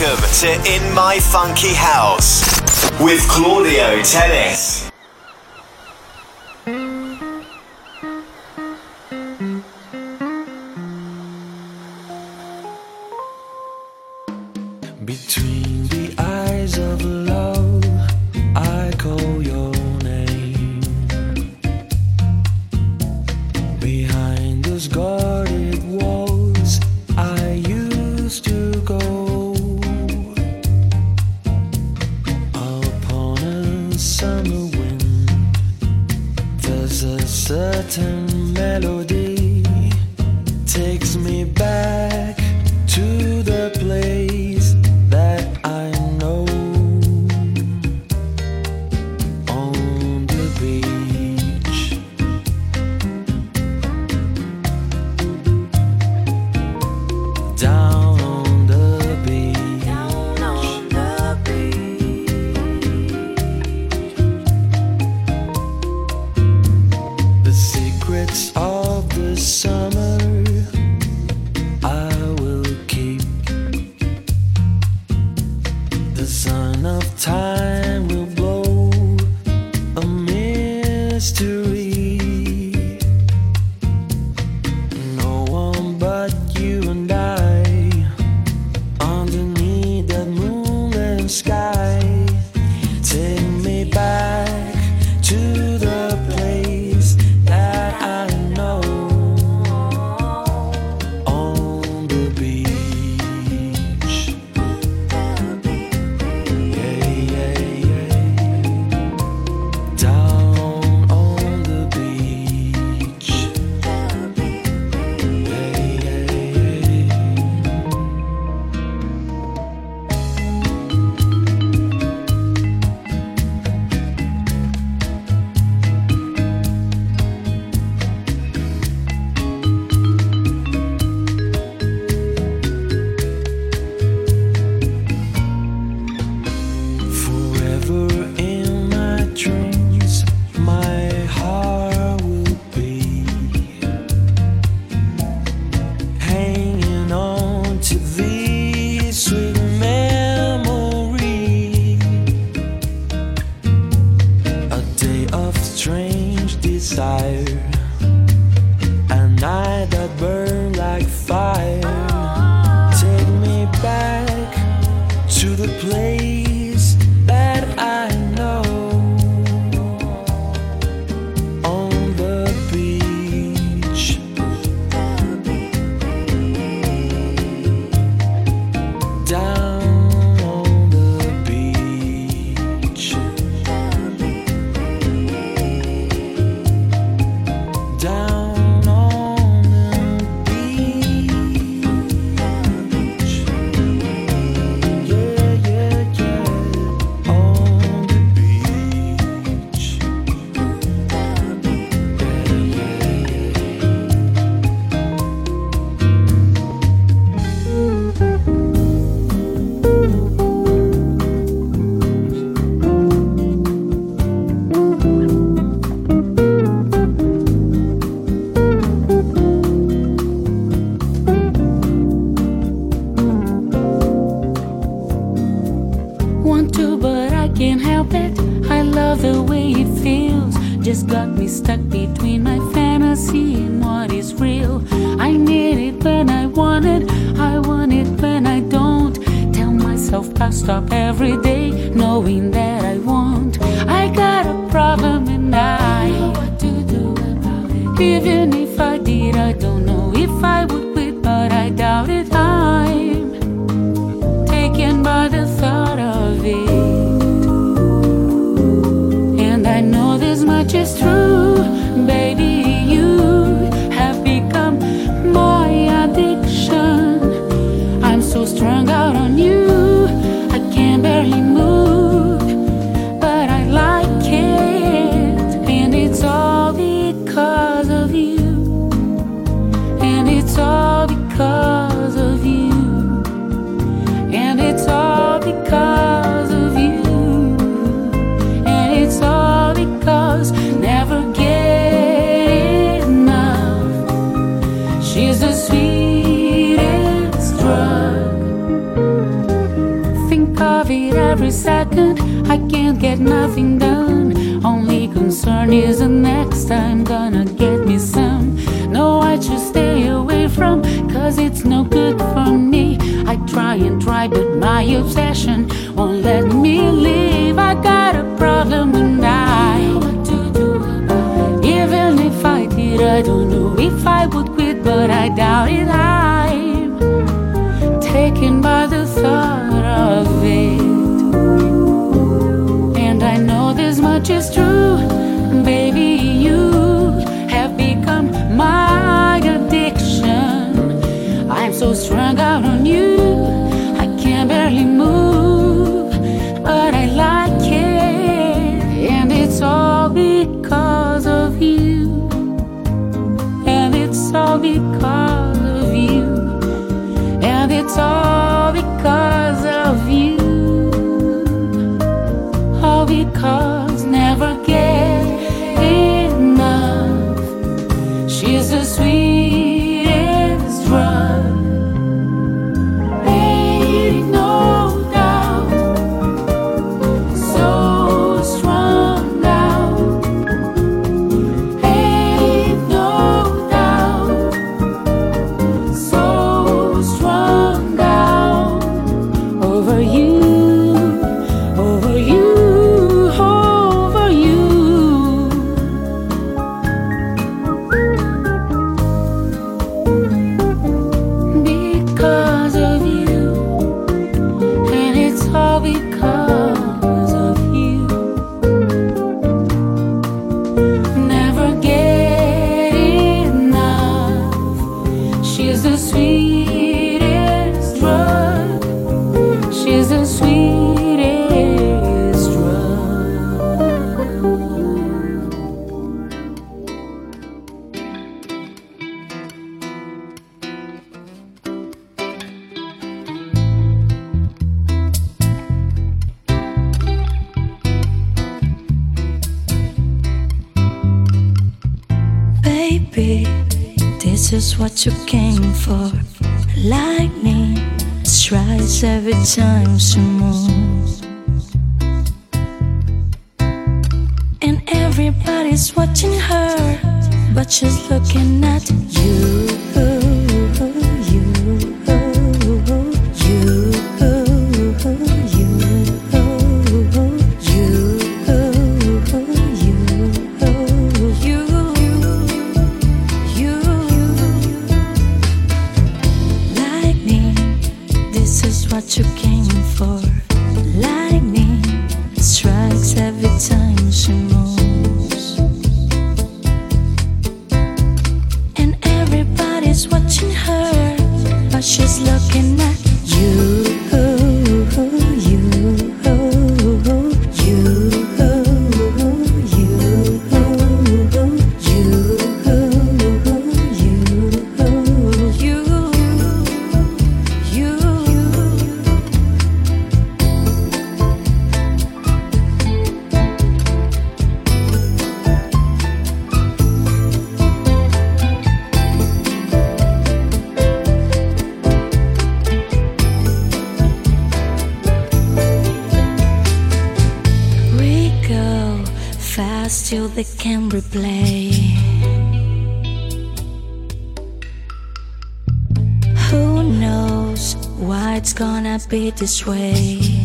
Welcome to In My Funky House with Claudio Tennis. This way?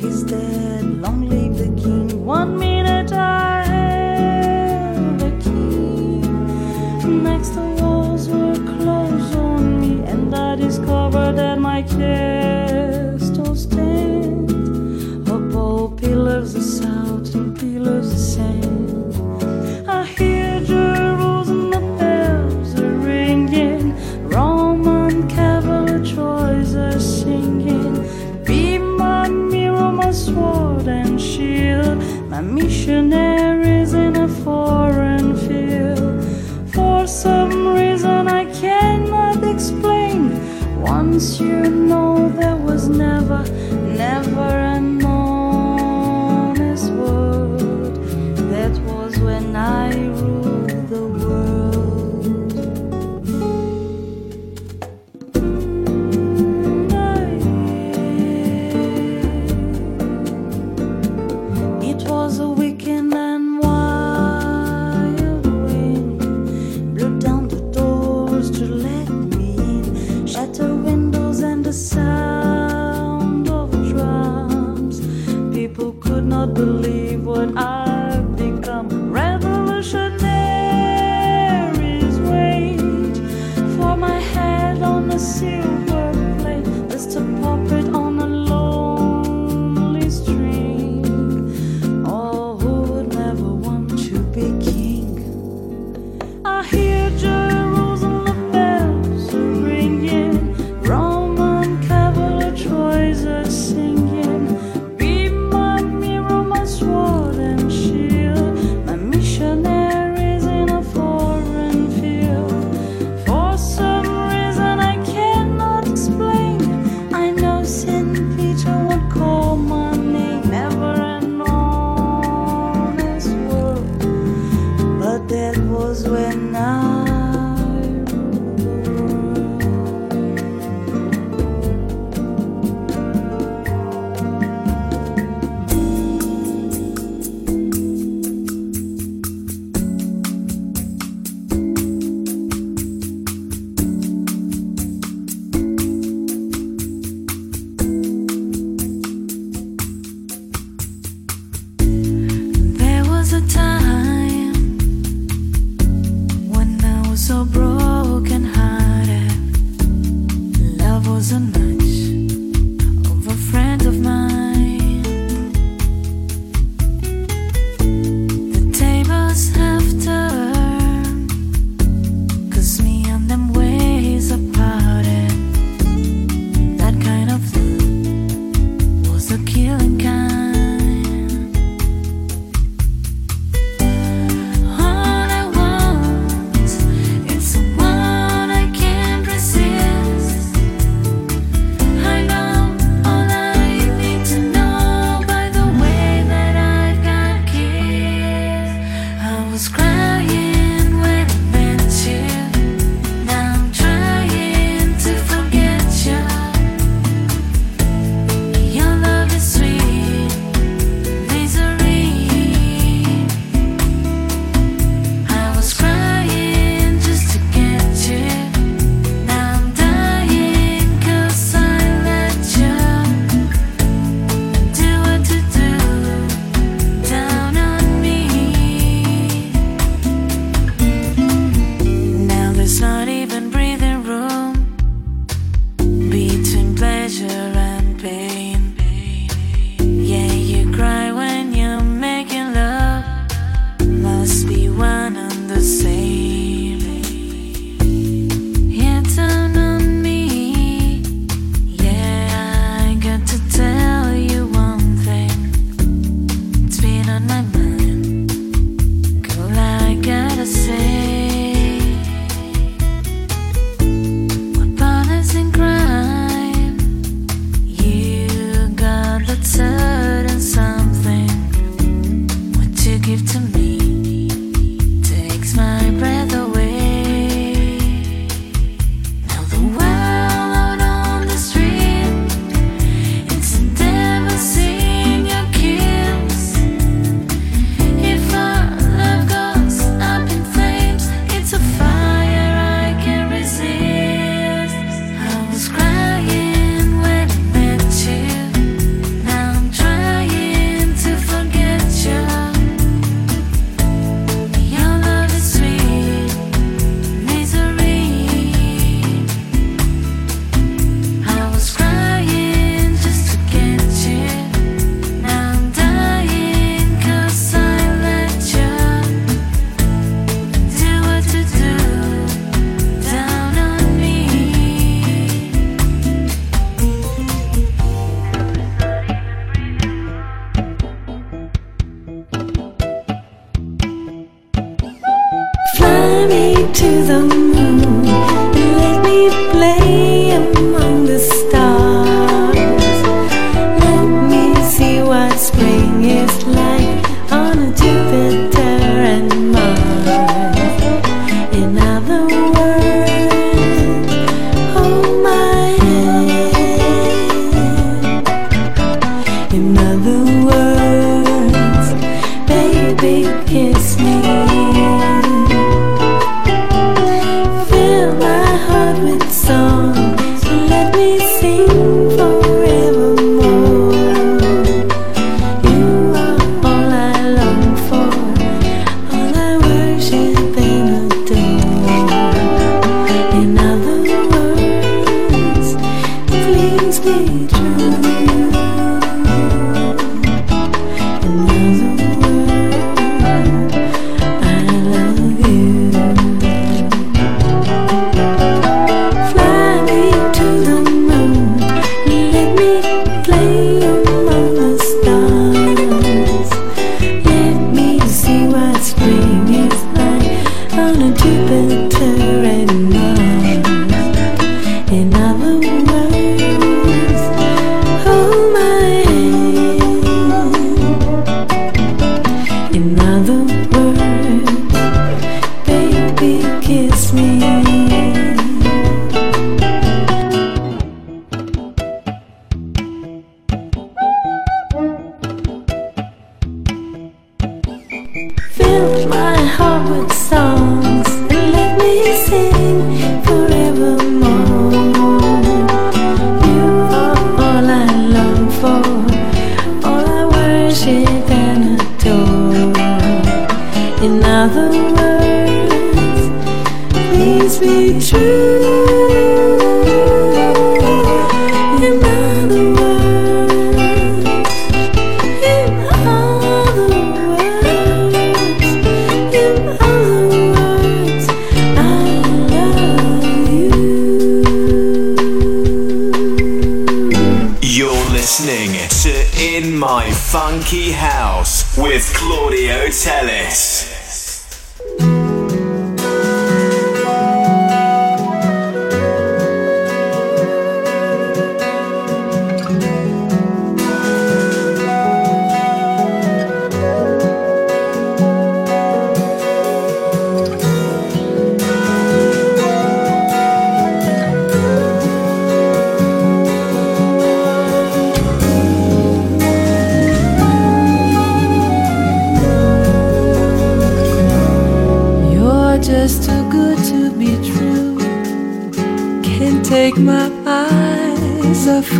is dead. Long live the king. One minute I had a key. Next, the walls were closed on me, and I discovered that my care. you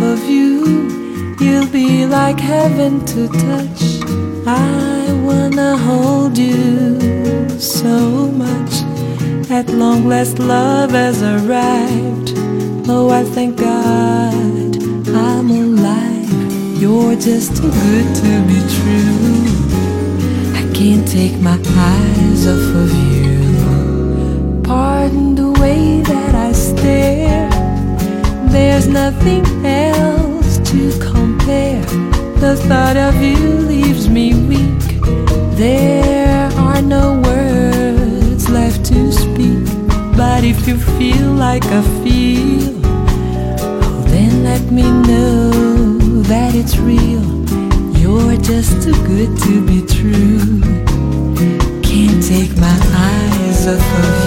of you, you'll be like heaven to touch. I wanna hold you so much. At long last, love has arrived. Oh, I thank God I'm alive. You're just too good to be true. I can't take my eyes off of you. Pardon the way that I stare. There's nothing else to compare. The thought of you leaves me weak. There are no words left to speak. But if you feel like I feel, oh, then let me know that it's real. You're just too good to be true. Can't take my eyes off of you.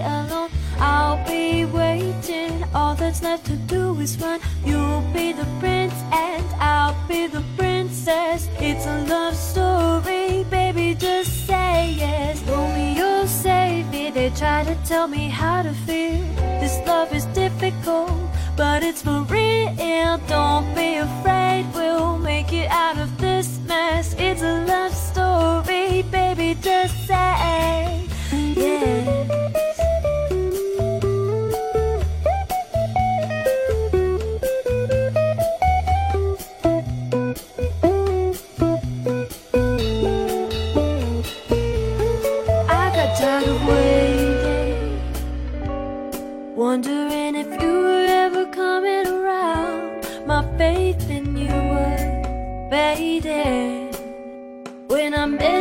Alone. I'll be waiting. All that's left to do is run. You'll be the prince, and I'll be the princess. It's a love story, baby. Just say yes. Romeo, save me. They try to tell me how to feel. This love is difficult, but it's for real. Don't be afraid, we'll make it out of this mess. It's a love story,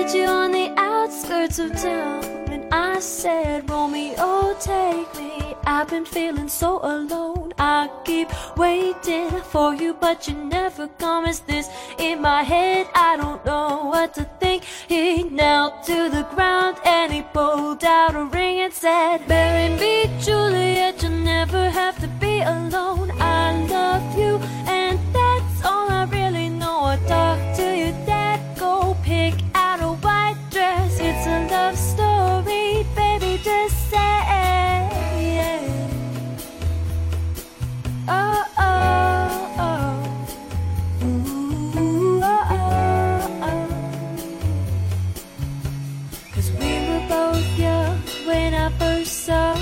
met you on the outskirts of town. And I said, Romeo, take me. I've been feeling so alone. I keep waiting for you, but you never come. Is this in my head? I don't know what to think. He knelt to the ground and he pulled out a ring and said, Marry me, Juliet. You'll never have to be alone. I love you, and that's all I really know. I talk to your love story, baby. Just say. Oh, oh, oh. Ooh, oh, oh, oh. We were both young when I first saw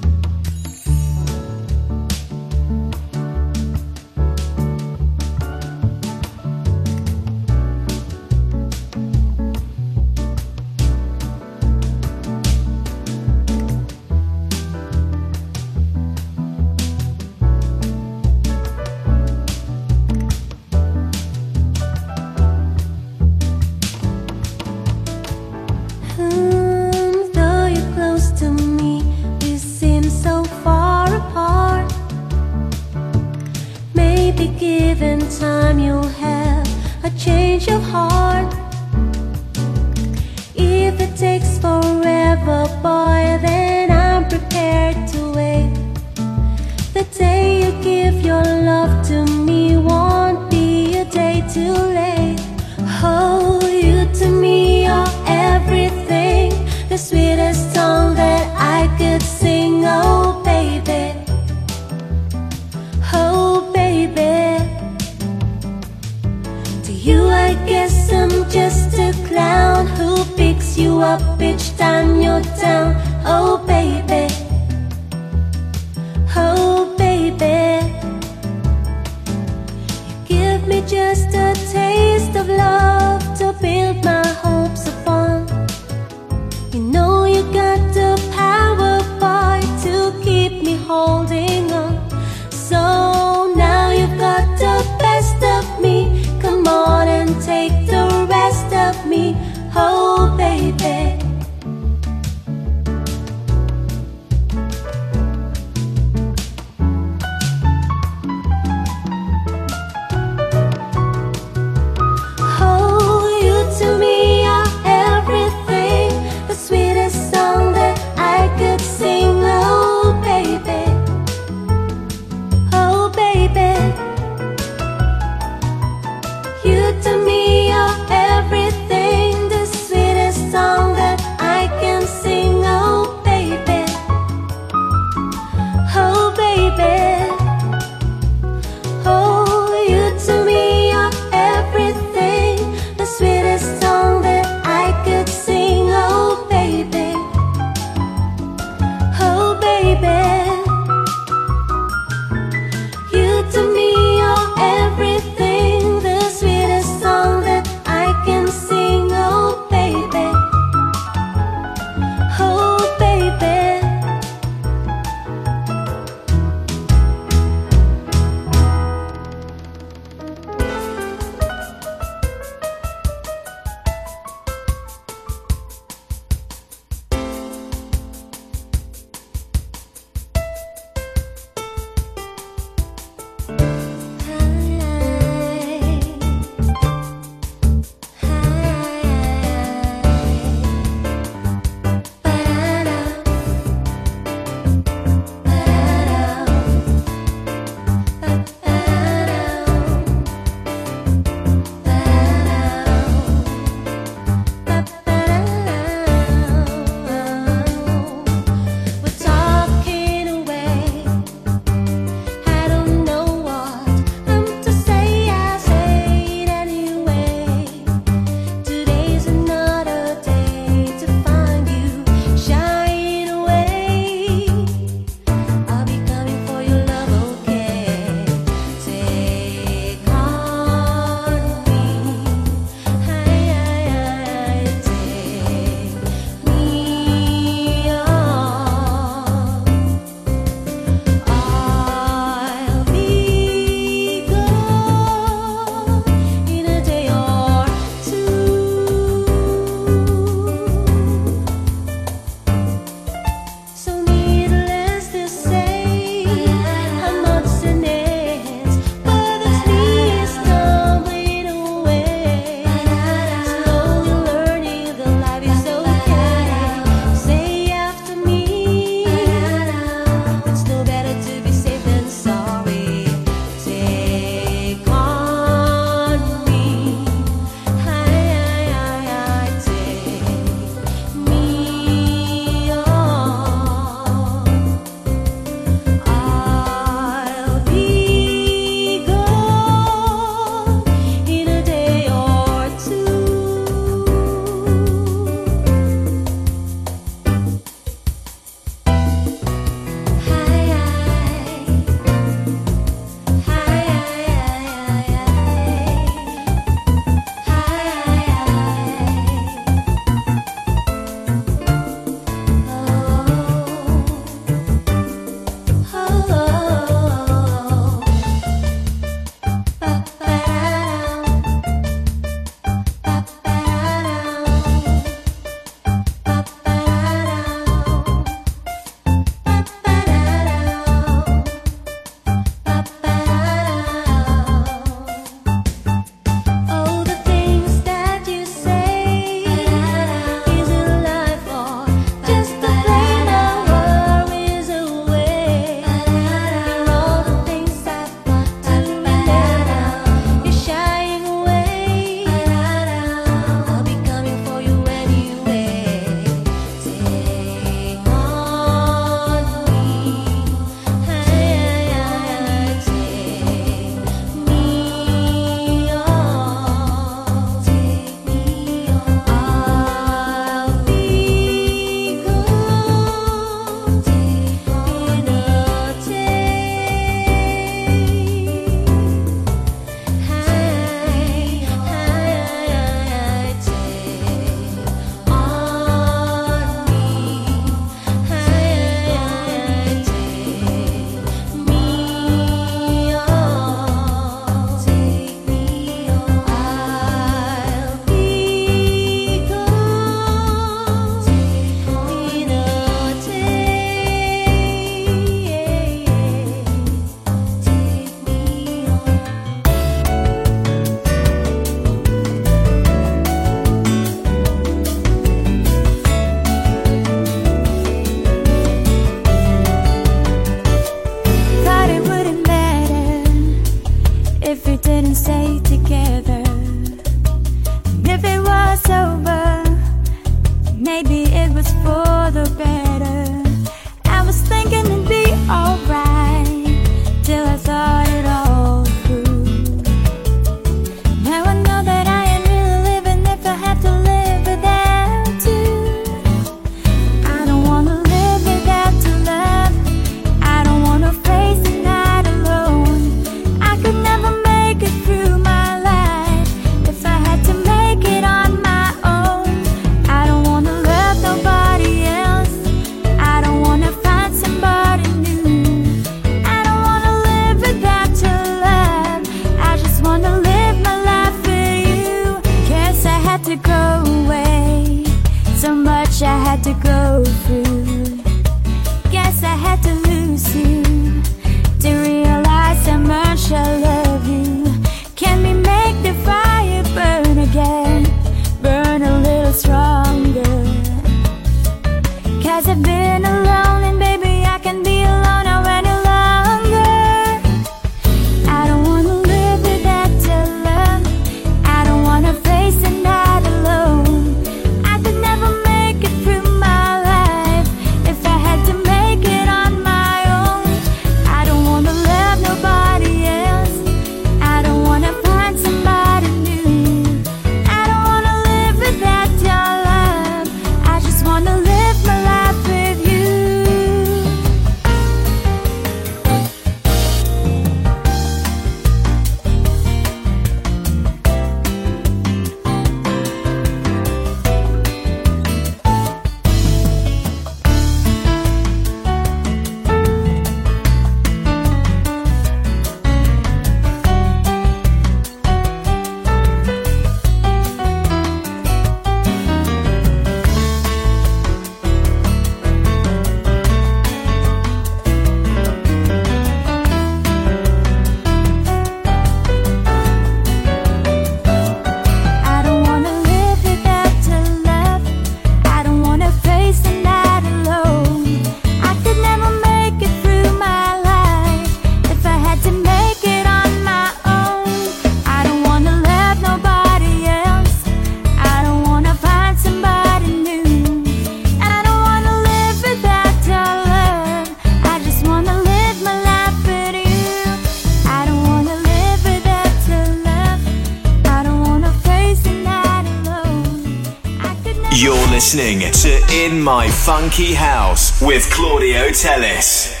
Funky House with Claudio Tellis.